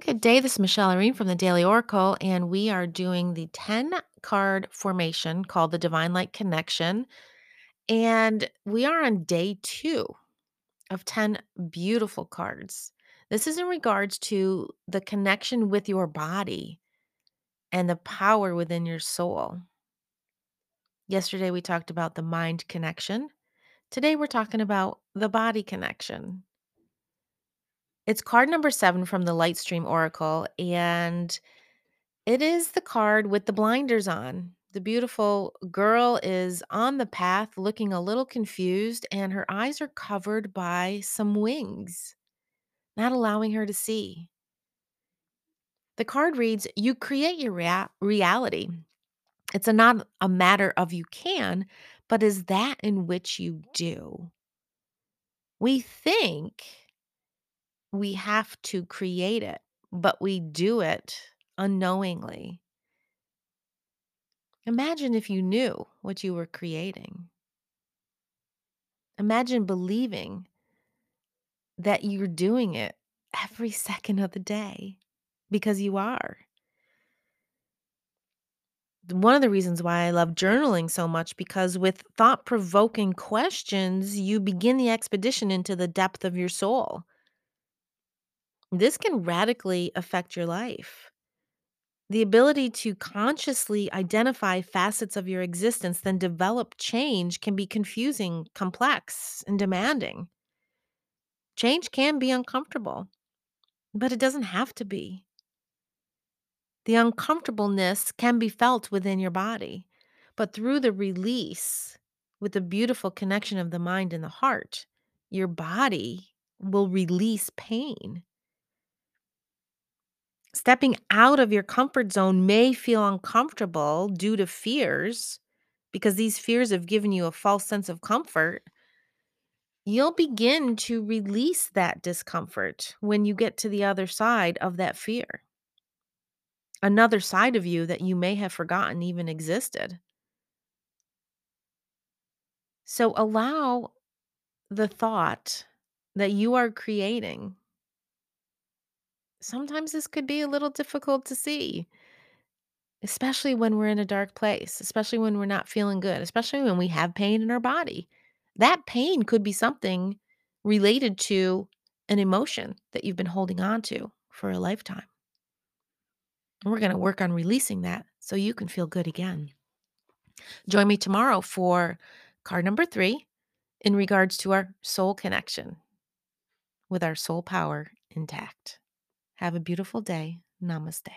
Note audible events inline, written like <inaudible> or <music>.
Good day. This is Michelle Irene from the Daily Oracle, and we are doing the 10 card formation called the Divine Light Connection. And we are on day two of 10 beautiful cards. This is in regards to the connection with your body and the power within your soul. Yesterday, we talked about the mind connection. Today, we're talking about the body connection. It's card number seven from the Lightstream Oracle, and it is the card with the blinders on. The beautiful girl is on the path looking a little confused, and her eyes are covered by some wings, not allowing her to see. The card reads You create your rea- reality. It's a not a matter of you can, but is that in which you do. We think we have to create it, but we do it unknowingly. Imagine if you knew what you were creating. Imagine believing that you're doing it every <laughs> second of the day because you are. One of the reasons why I love journaling so much because with thought provoking questions, you begin the expedition into the depth of your soul. This can radically affect your life. The ability to consciously identify facets of your existence, then develop change can be confusing, complex, and demanding. Change can be uncomfortable, but it doesn't have to be. The uncomfortableness can be felt within your body, but through the release, with the beautiful connection of the mind and the heart, your body will release pain. Stepping out of your comfort zone may feel uncomfortable due to fears because these fears have given you a false sense of comfort. You'll begin to release that discomfort when you get to the other side of that fear. Another side of you that you may have forgotten even existed. So allow the thought that you are creating. Sometimes this could be a little difficult to see, especially when we're in a dark place, especially when we're not feeling good, especially when we have pain in our body. That pain could be something related to an emotion that you've been holding on to for a lifetime. We're going to work on releasing that so you can feel good again. Join me tomorrow for card number three in regards to our soul connection with our soul power intact. Have a beautiful day. Namaste.